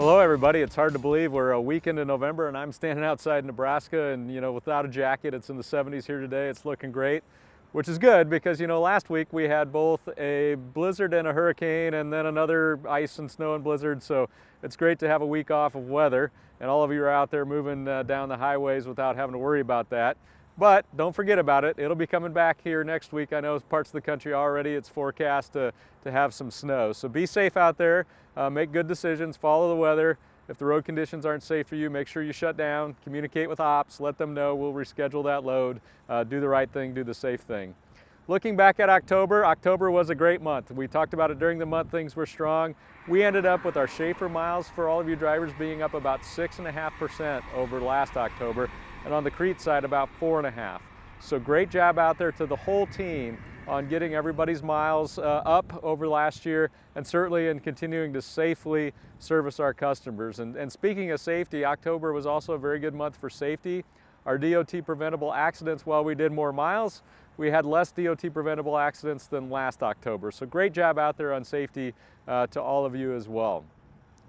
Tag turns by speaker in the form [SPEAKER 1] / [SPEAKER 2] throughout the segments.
[SPEAKER 1] Hello everybody, it's hard to believe we're a week into November and I'm standing outside Nebraska and you know without a jacket, it's in the 70s here today, it's looking great, which is good because you know last week we had both a blizzard and a hurricane and then another ice and snow and blizzard, so it's great to have a week off of weather and all of you are out there moving uh, down the highways without having to worry about that. But don't forget about it. It'll be coming back here next week. I know parts of the country already, it's forecast to, to have some snow. So be safe out there, uh, make good decisions, follow the weather. If the road conditions aren't safe for you, make sure you shut down, communicate with ops, let them know, we'll reschedule that load, uh, do the right thing, do the safe thing. Looking back at October, October was a great month. We talked about it during the month, things were strong. We ended up with our Shaffer miles for all of you drivers being up about 6.5% over last October and on the Crete side about four and a half. So great job out there to the whole team on getting everybody's miles uh, up over last year and certainly in continuing to safely service our customers. And, and speaking of safety, October was also a very good month for safety. Our DOT preventable accidents, while we did more miles, we had less DOT preventable accidents than last October. So great job out there on safety uh, to all of you as well.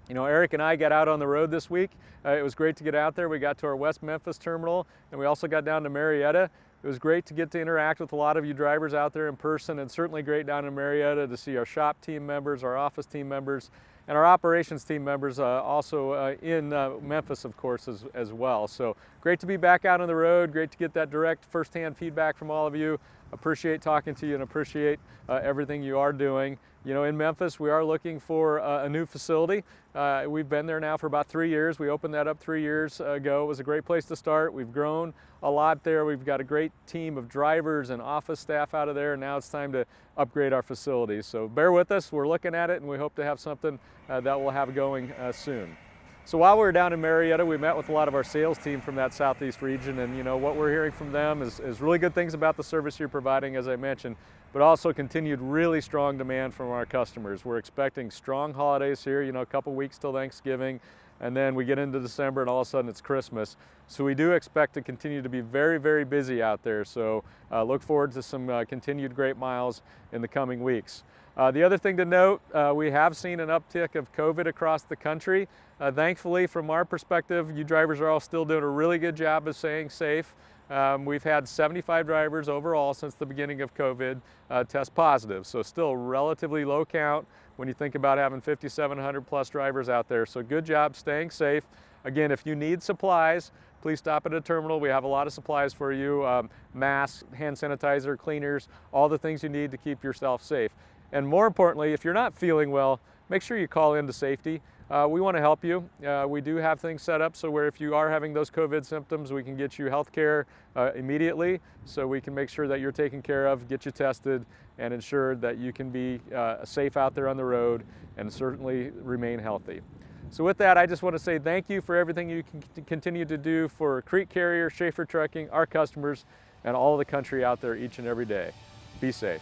[SPEAKER 1] You know, Eric and I got out on the road this week. Uh, it was great to get out there. We got to our West Memphis terminal and we also got down to Marietta. It was great to get to interact with a lot of you drivers out there in person and certainly great down in Marietta to see our shop team members, our office team members, and our operations team members uh, also uh, in uh, Memphis, of course, as, as well. So great to be back out on the road, great to get that direct firsthand feedback from all of you. Appreciate talking to you and appreciate uh, everything you are doing. You know, in Memphis, we are looking for uh, a new facility. Uh, we've been there now for about three years. We opened that up three years ago. It was a great place to start. We've grown a lot there. We've got a great team of drivers and office staff out of there. Now it's time to upgrade our facilities. So bear with us. We're looking at it and we hope to have something uh, that we'll have going uh, soon. So while we were down in Marietta, we met with a lot of our sales team from that southeast region, and you know what we're hearing from them is, is really good things about the service you're providing, as I mentioned, but also continued really strong demand from our customers. We're expecting strong holidays here, you know, a couple weeks till Thanksgiving, and then we get into December and all of a sudden it's Christmas. So we do expect to continue to be very, very busy out there. So uh, look forward to some uh, continued great miles in the coming weeks. Uh, the other thing to note, uh, we have seen an uptick of COVID across the country. Uh, thankfully, from our perspective, you drivers are all still doing a really good job of staying safe. Um, we've had 75 drivers overall since the beginning of COVID uh, test positive, so still relatively low count when you think about having 5,700 plus drivers out there. So good job staying safe. Again, if you need supplies, please stop at a terminal. We have a lot of supplies for you, um, masks, hand sanitizer, cleaners, all the things you need to keep yourself safe. And more importantly, if you're not feeling well, make sure you call into safety. Uh, we want to help you. Uh, we do have things set up so where if you are having those COVID symptoms, we can get you health care uh, immediately so we can make sure that you're taken care of, get you tested, and ensure that you can be uh, safe out there on the road and certainly remain healthy. So with that, I just want to say thank you for everything you can continue to do for Crete Carrier, Shaffer Trucking, our customers, and all the country out there each and every day. Be safe.